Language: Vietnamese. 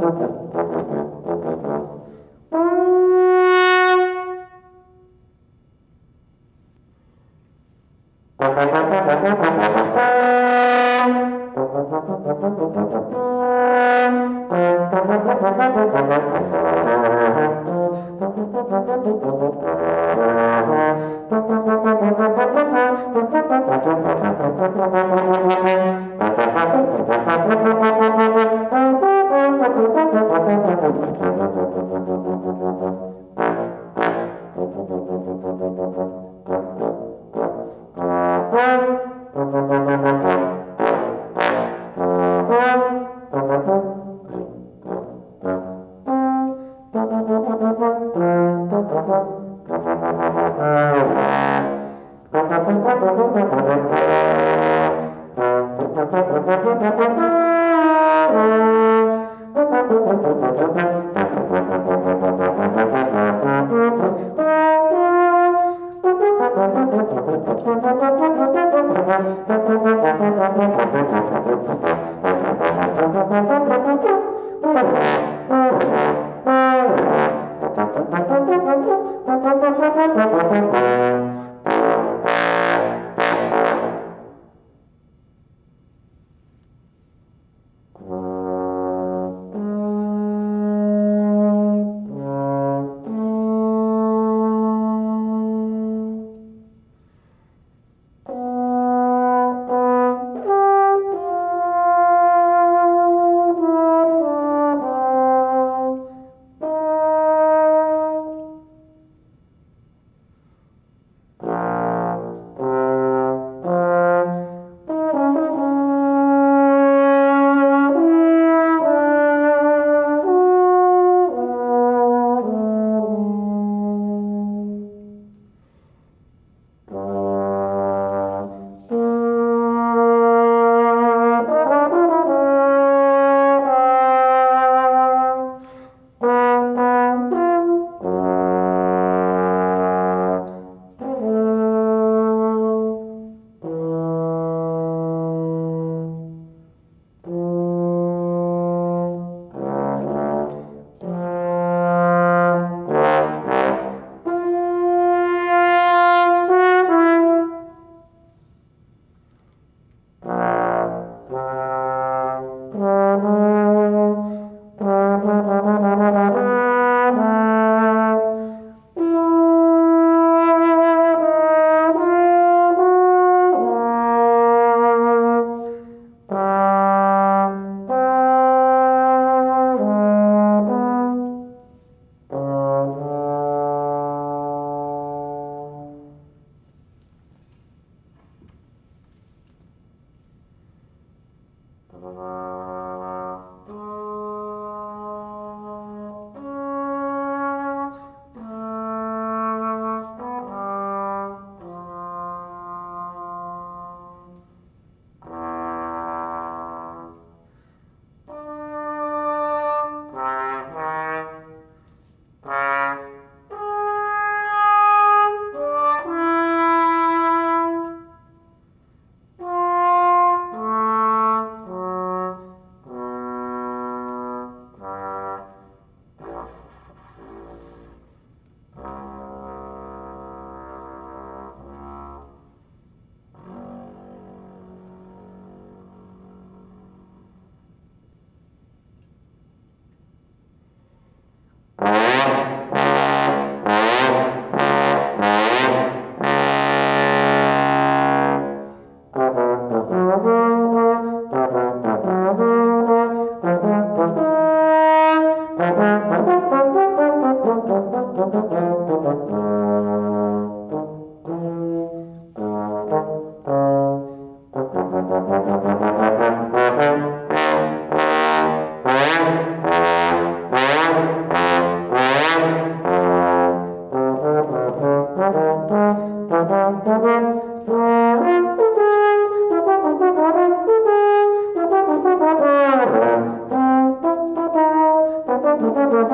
Obrigado. Thank you. Blah, blah, blah.